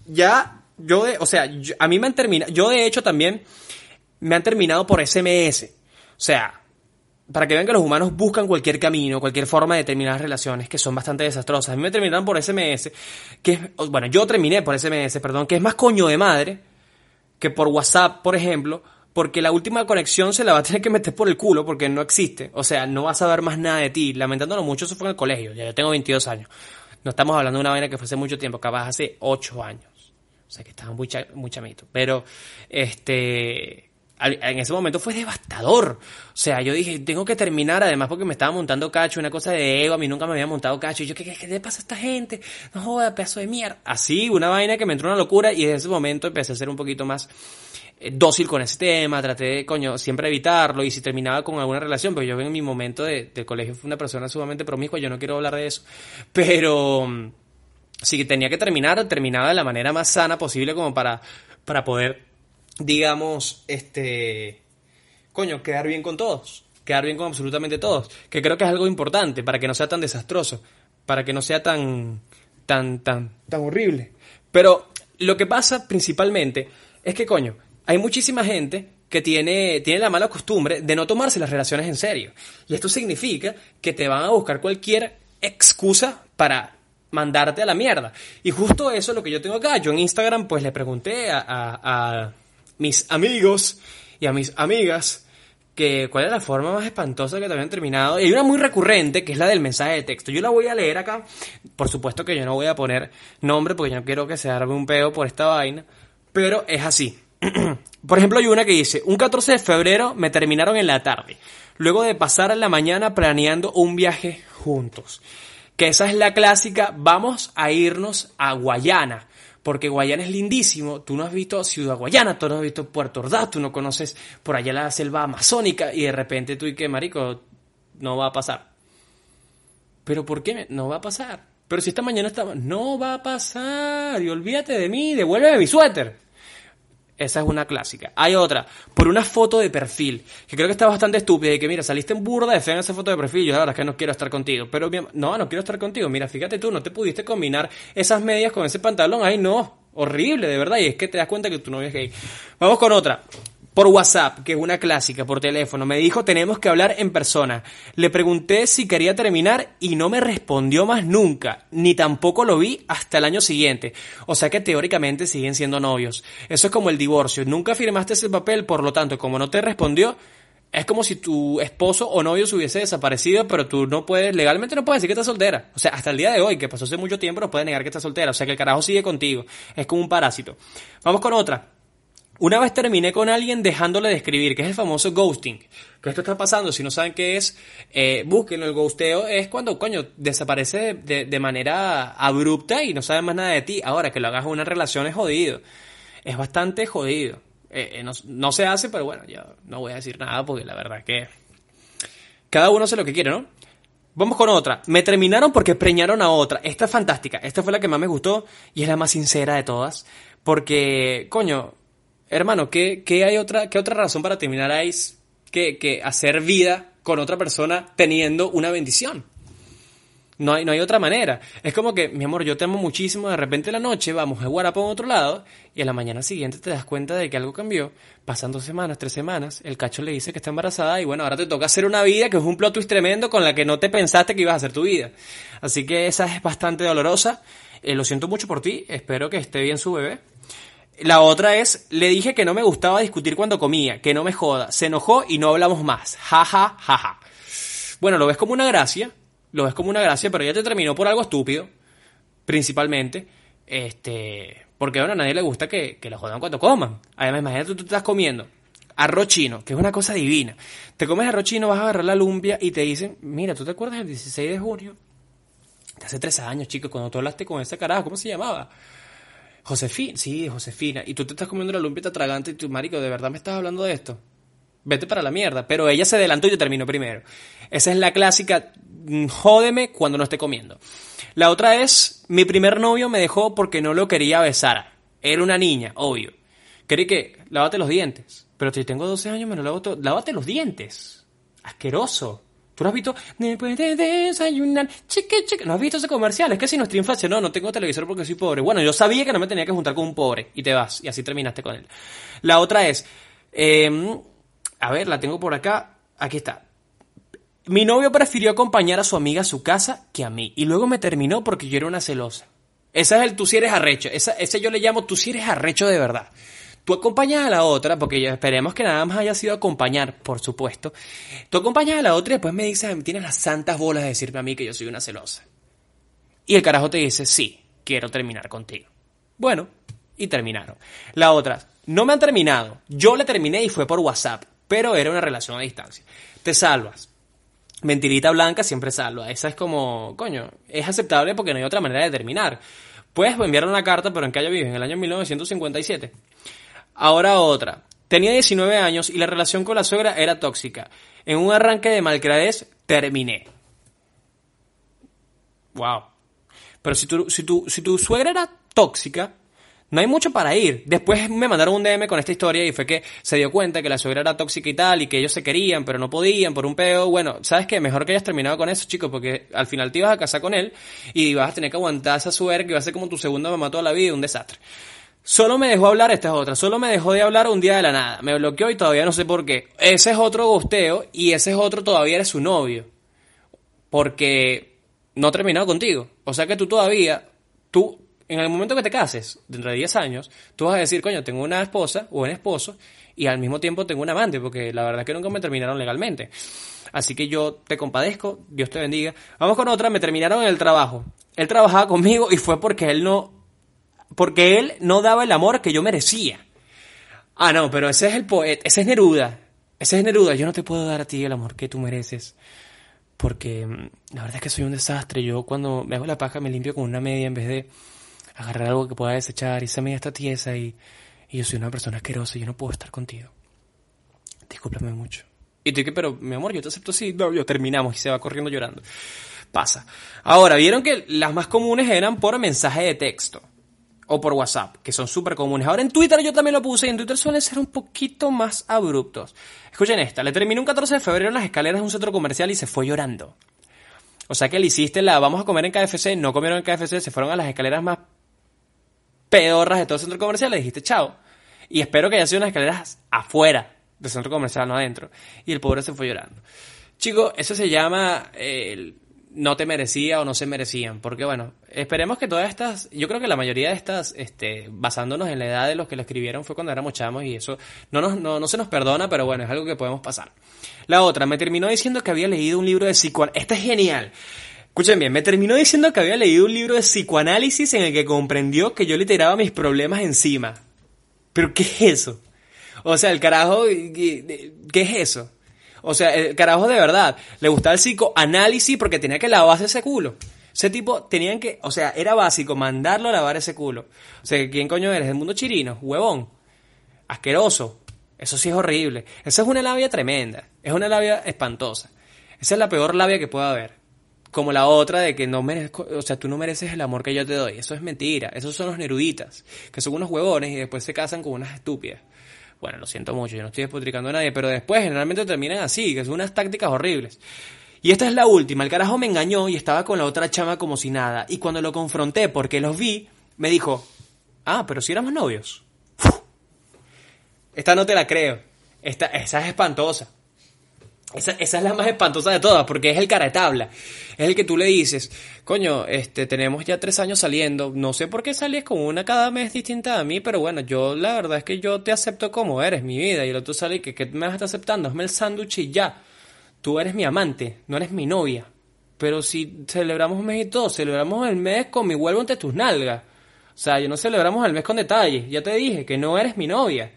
[SPEAKER 1] ya yo de, o sea, a mí me han terminado, yo de hecho también me han terminado por SMS. O sea, para que vean que los humanos buscan cualquier camino, cualquier forma de terminar relaciones que son bastante desastrosas. A mí me terminaron por SMS, que es, bueno, yo terminé por SMS, perdón, que es más coño de madre que por WhatsApp, por ejemplo, porque la última conexión se la va a tener que meter por el culo porque no existe. O sea, no vas a ver más nada de ti. Lamentándolo mucho, eso fue en el colegio. Ya yo tengo 22 años. No estamos hablando de una vaina que fue hace mucho tiempo, capaz hace 8 años. O sea, que estaba muy, cha- muy chamito. Pero, este, en ese momento fue devastador. O sea, yo dije, tengo que terminar, además porque me estaba montando cacho, una cosa de ego, a mí nunca me había montado cacho. Y yo, ¿qué, qué, qué le pasa a esta gente? No joda, pedazo de mierda. Así, una vaina que me entró una locura y desde ese momento empecé a ser un poquito más eh, dócil con ese tema, traté de, coño, siempre evitarlo y si terminaba con alguna relación, pero yo en mi momento de, colegio fui una persona sumamente promiscua, yo no quiero hablar de eso, pero mm, si tenía que terminar, terminaba de la manera más sana posible como para, para poder, digamos, este, coño, quedar bien con todos, quedar bien con absolutamente todos, que creo que es algo importante para que no sea tan desastroso, para que no sea tan, tan, tan, tan horrible. Pero lo que pasa principalmente es que, coño, hay muchísima gente que tiene, tiene la mala costumbre de no tomarse las relaciones en serio. Y esto significa que te van a buscar cualquier excusa para mandarte a la mierda. Y justo eso es lo que yo tengo acá. Yo en Instagram pues le pregunté a, a- a mis amigos y a mis amigas que cuál es la forma más espantosa que te habían terminado. Y hay una muy recurrente que es la del mensaje de texto. Yo la voy a leer acá. Por supuesto que yo no voy a poner nombre porque yo no quiero que se arme un peo por esta vaina. Pero es así. Por ejemplo, hay una que dice, un 14 de febrero me terminaron en la tarde, luego de pasar la mañana planeando un viaje juntos. Que esa es la clásica, vamos a irnos a Guayana, porque Guayana es lindísimo, tú no has visto Ciudad Guayana, tú no has visto Puerto Ordaz, tú no conoces por allá la selva amazónica y de repente tú y que, marico, no va a pasar. Pero ¿por qué no va a pasar? Pero si esta mañana estaba, no va a pasar y olvídate de mí, devuélveme mi suéter. Esa es una clásica. Hay otra, por una foto de perfil, que creo que está bastante estúpida y que mira, saliste en burda de esa foto de perfil, yo la verdad es que no quiero estar contigo. Pero no, no quiero estar contigo. Mira, fíjate tú, no te pudiste combinar esas medias con ese pantalón. Ay, no. Horrible, de verdad. Y es que te das cuenta que tu novia es gay. Vamos con otra. Por WhatsApp, que es una clásica, por teléfono, me dijo tenemos que hablar en persona. Le pregunté si quería terminar y no me respondió más nunca, ni tampoco lo vi hasta el año siguiente. O sea que teóricamente siguen siendo novios. Eso es como el divorcio. Nunca firmaste ese papel, por lo tanto, como no te respondió, es como si tu esposo o novio se hubiese desaparecido, pero tú no puedes, legalmente no puedes decir que estás soltera. O sea, hasta el día de hoy, que pasó hace mucho tiempo, no puedes negar que estás soltera. O sea que el carajo sigue contigo. Es como un parásito. Vamos con otra. Una vez terminé con alguien dejándole de escribir, que es el famoso ghosting. Que esto está pasando, si no saben qué es, eh, búsquenlo. El ghosteo es cuando, coño, desaparece de, de- manera abrupta y no sabe más nada de ti. Ahora, que lo hagas en una relación es jodido. Es bastante jodido. Eh, eh, no, no se hace, pero bueno, yo no voy a decir nada porque la verdad que cada uno hace lo que quiere, ¿no? Vamos con otra. Me terminaron porque preñaron a otra. Esta es fantástica. Esta fue la que más me gustó y es la más sincera de todas. Porque, coño, hermano, ¿qué, qué hay otra, qué otra razón para terminar ahí que, que hacer vida con otra persona teniendo una bendición? No hay, no hay otra manera. Es como que, mi amor, yo te amo muchísimo, de repente en la noche vamos a guarapo en otro lado y a la mañana siguiente te das cuenta de que algo cambió. Pasan dos semanas, tres semanas, el cacho le dice que está embarazada y bueno, ahora te toca hacer una vida que es un plot twist tremendo con la que no te pensaste que ibas a hacer tu vida. Así que esa es bastante dolorosa. Eh, lo siento mucho por ti, espero que esté bien su bebé. La otra es, le dije que no me gustaba discutir cuando comía, que no me joda. Se enojó y no hablamos más. Ja, ja, ja, ja. Bueno, lo ves como una gracia, lo ves como una gracia, pero ya te terminó por algo estúpido, principalmente. Este, porque bueno, a nadie le gusta que, que lo jodan cuando coman. Además, imagínate tú te estás comiendo arroz chino, que es una cosa divina. Te comes arroz chino, vas a agarrar la lumpia y te dicen, mira, ¿tú te acuerdas del 16 de junio? Hace tres años, chicos, cuando tú hablaste con ese carajo, ¿cómo se llamaba? Josefina, sí, Josefina. Y tú te estás comiendo la lumpia te atragante y tú, marico, ¿de verdad me estás hablando de esto? Vete para la mierda. Pero ella se adelantó y yo termino primero. Esa es la clásica, mm, jódeme cuando no esté comiendo. La otra es, mi primer novio me dejó porque no lo quería besar. Era una niña, obvio. Quería que, lávate los dientes. Pero si tengo 12 años me lo lavo todo. Lávate los dientes. Asqueroso. ¿Tú no has visto? Me puede desayunar, chique, chique. ¿No has visto ese comercial? Es que si nuestra infancia, no, no tengo televisor porque soy pobre. Bueno, yo sabía que no me tenía que juntar con un pobre. Y te vas. Y así terminaste con él. La otra es, eh, a ver, la tengo por acá. Aquí está. Mi novio prefirió acompañar a su amiga a su casa que a mí. Y luego me terminó porque yo era una celosa. Esa es el tú si eres arrecho. Esa, ese yo le llamo tú si eres arrecho de verdad. Tú acompañas a la otra, porque esperemos que nada más haya sido acompañar, por supuesto. Tú acompañas a la otra y después me dices, tienes las santas bolas de decirme a mí que yo soy una celosa. Y el carajo te dice, sí, quiero terminar contigo. Bueno, y terminaron. La otra, no me han terminado. Yo le terminé y fue por WhatsApp, pero era una relación a distancia. Te salvas. Mentirita blanca siempre salva. Esa es como, coño, es aceptable porque no hay otra manera de terminar. Puedes enviar una carta, pero en qué año vives, en el año 1957. Ahora otra. Tenía 19 años y la relación con la suegra era tóxica. En un arranque de malcradez, terminé. Wow. Pero si tu, si, tu, si tu suegra era tóxica, no hay mucho para ir. Después me mandaron un DM con esta historia y fue que se dio cuenta que la suegra era tóxica y tal, y que ellos se querían, pero no podían por un peo. Bueno, ¿sabes qué? Mejor que hayas terminado con eso, chicos, porque al final te ibas a casar con él y vas a tener que aguantar esa suegra que va a ser como tu segunda mamá toda la vida, un desastre. Solo me dejó hablar, esta es otra, solo me dejó de hablar un día de la nada. Me bloqueó y todavía no sé por qué. Ese es otro gosteo y ese es otro todavía eres su novio. Porque no ha terminado contigo. O sea que tú todavía, tú, en el momento que te cases, dentro de 10 años, tú vas a decir, coño, tengo una esposa o un esposo y al mismo tiempo tengo un amante, porque la verdad es que nunca me terminaron legalmente. Así que yo te compadezco, Dios te bendiga. Vamos con otra, me terminaron en el trabajo. Él trabajaba conmigo y fue porque él no, porque él no daba el amor que yo merecía. Ah, no, pero ese es el poeta, ese es Neruda. Ese es Neruda, yo no te puedo dar a ti el amor que tú mereces. Porque mm, la verdad es que soy un desastre. Yo cuando me hago la paja me limpio con una media en vez de agarrar algo que pueda desechar. Y esa media está tiesa y, yo soy una persona asquerosa y yo no puedo estar contigo. Discúlpame mucho. Y tú que, pero mi amor, yo te acepto así. No, yo terminamos y se va corriendo llorando. Pasa. Ahora, vieron que las más comunes eran por mensaje de texto. O por WhatsApp, que son súper comunes. Ahora en Twitter yo también lo puse y en Twitter suelen ser un poquito más abruptos. Escuchen esta, le terminó un 14 de febrero en las escaleras de un centro comercial y se fue llorando. O sea que le hiciste la vamos a comer en KFC, no comieron en KFC, se fueron a las escaleras más pedorras de todo el centro comercial, le dijiste chao. Y espero que haya sido unas escaleras afuera del centro comercial, no adentro. Y el pobre se fue llorando. Chico, eso se llama eh, no te merecía o no se merecían. Porque bueno, esperemos que todas estas, yo creo que la mayoría de estas, este, basándonos en la edad de los que lo escribieron fue cuando éramos chamos y eso no, nos, no, no se nos perdona, pero bueno, es algo que podemos pasar. La otra, me terminó diciendo que había leído un libro de psicoanálisis. Este es genial. Escuchen bien, me terminó diciendo que había leído un libro de psicoanálisis en el que comprendió que yo le tiraba mis problemas encima. ¿Pero qué es eso? O sea, el carajo, ¿qué, qué es eso? O sea, el carajo de verdad, le gustaba el psicoanálisis porque tenía que lavarse ese culo. Ese tipo tenían que, o sea, era básico mandarlo a lavar ese culo. O sea, ¿quién coño eres? ¿El mundo chirino? Huevón. Asqueroso. Eso sí es horrible. Esa es una labia tremenda. Es una labia espantosa. Esa es la peor labia que pueda haber. Como la otra de que no merezco, o sea, tú no mereces el amor que yo te doy. Eso es mentira. Esos son los neruditas, que son unos huevones y después se casan con unas estúpidas. Bueno, lo siento mucho, yo no estoy despotricando a nadie, pero después generalmente terminan así, que son unas tácticas horribles. Y esta es la última, el carajo me engañó y estaba con la otra chama como si nada. Y cuando lo confronté porque los vi, me dijo, ah, pero si éramos novios. Esta no te la creo. Esta, esa es espantosa. Esa, esa, es la más espantosa de todas, porque es el cara de tabla. Es el que tú le dices, coño, este, tenemos ya tres años saliendo, no sé por qué sales con una cada mes distinta a mí, pero bueno, yo la verdad es que yo te acepto como eres, mi vida, y el otro sale que, ¿qué me vas a estar aceptando? Hazme el sándwich y ya. Tú eres mi amante, no eres mi novia. Pero si celebramos un mes y todo, celebramos el mes con mi huevo entre tus nalgas. O sea, yo no celebramos el mes con detalles. Ya te dije que no eres mi novia.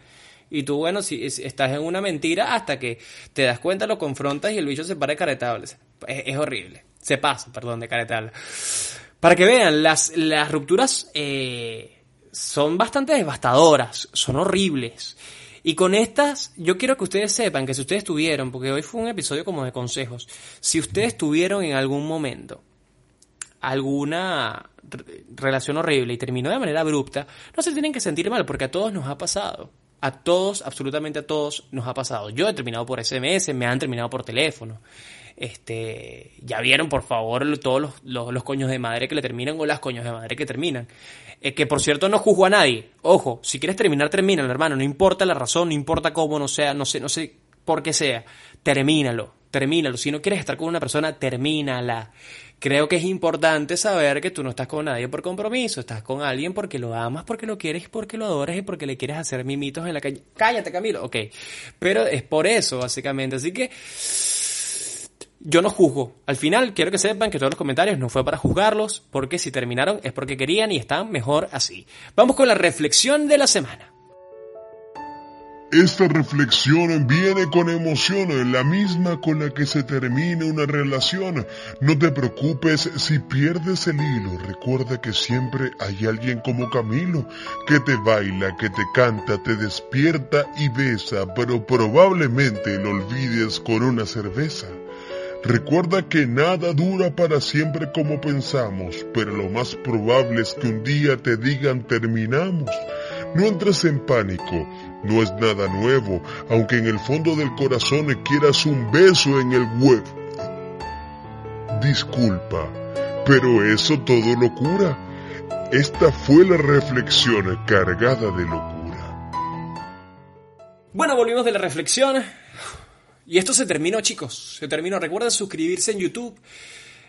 [SPEAKER 1] Y tú, bueno, si estás en una mentira hasta que te das cuenta, lo confrontas y el bicho se para de caretables. Es, horrible. Se pasa, perdón, de caretable. Para que vean, las, las rupturas eh, son bastante devastadoras, son horribles. Y con estas, yo quiero que ustedes sepan que si ustedes tuvieron, porque hoy fue un episodio como de consejos, si ustedes tuvieron en algún momento alguna relación horrible y terminó de manera abrupta, no se tienen que sentir mal, porque a todos nos ha pasado. A todos, absolutamente a todos nos ha pasado. Yo he terminado por SMS, me han terminado por teléfono. Este, ya vieron, por favor, todos los, los, coños de madre que le terminan o las coños de madre que terminan. Eh, que por cierto no juzgo a nadie. Ojo, si quieres terminar, termínalo, hermano. No importa la razón, no importa cómo, no sea, no sé, no sé por qué sea. Termínalo, termínalo. Si no quieres estar con una persona, termínala. Creo que es importante saber que tú no estás con nadie por compromiso, estás con alguien porque lo amas, porque lo quieres, porque lo adoras y porque le quieres hacer mimitos en la calle. Cállate, Camilo. Ok. Pero es por eso, básicamente. Así que yo no juzgo. Al final, quiero que sepan que todos los comentarios no fue para juzgarlos, porque si terminaron es porque querían y están mejor así. Vamos con la reflexión de la semana.
[SPEAKER 3] Esta reflexión viene con emoción, la misma con la que se termina una relación. No te preocupes si pierdes el hilo, recuerda que siempre hay alguien como Camilo, que te baila, que te canta, te despierta y besa, pero probablemente lo olvides con una cerveza. Recuerda que nada dura para siempre como pensamos, pero lo más probable es que un día te digan terminamos. No entres en pánico, no es nada nuevo, aunque en el fondo del corazón quieras un beso en el web. Disculpa, pero eso todo lo cura. Esta fue la reflexión cargada de locura.
[SPEAKER 1] Bueno, volvimos de la reflexión. Y esto se terminó, chicos. Se terminó. Recuerden suscribirse en YouTube,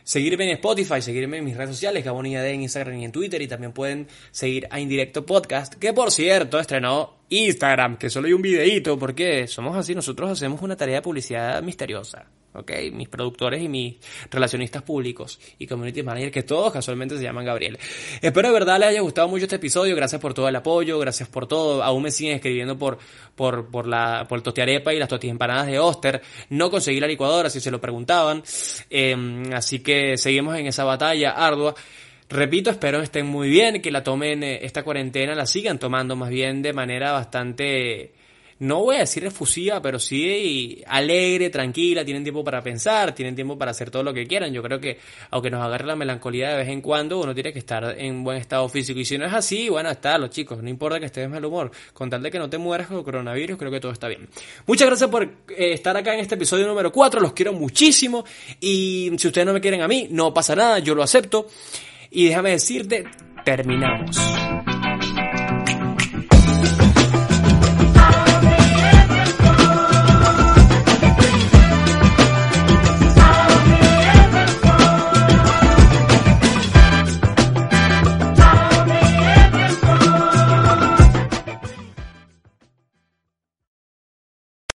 [SPEAKER 1] seguirme en Spotify, seguirme en mis redes sociales, Gabón y en Instagram y en Twitter. Y también pueden seguir a Indirecto Podcast, que por cierto estrenó Instagram, que solo hay un videíto, porque somos así, nosotros hacemos una tarea de publicidad misteriosa. ¿ok? Mis productores y mis relacionistas públicos y community manager, que todos casualmente se llaman Gabriel. Espero de verdad les haya gustado mucho este episodio, gracias por todo el apoyo, gracias por todo, aún me siguen escribiendo por, por, por la, por el tostiarepa y las tostillas empanadas de Oster, no conseguí la licuadora si se lo preguntaban, eh, así que seguimos en esa batalla ardua. Repito, espero estén muy bien, que la tomen esta cuarentena, la sigan tomando más bien de manera bastante no voy a decir efusiva, pero sí alegre, tranquila, tienen tiempo para pensar, tienen tiempo para hacer todo lo que quieran. Yo creo que aunque nos agarre la melancolía de vez en cuando, uno tiene que estar en buen estado físico. Y si no es así, bueno, está, los chicos, no importa que estés de mal humor, con tal de que no te mueras con coronavirus, creo que todo está bien. Muchas gracias por eh, estar acá en este episodio número 4, los quiero muchísimo y si ustedes no me quieren a mí, no pasa nada, yo lo acepto. Y déjame decirte, terminamos.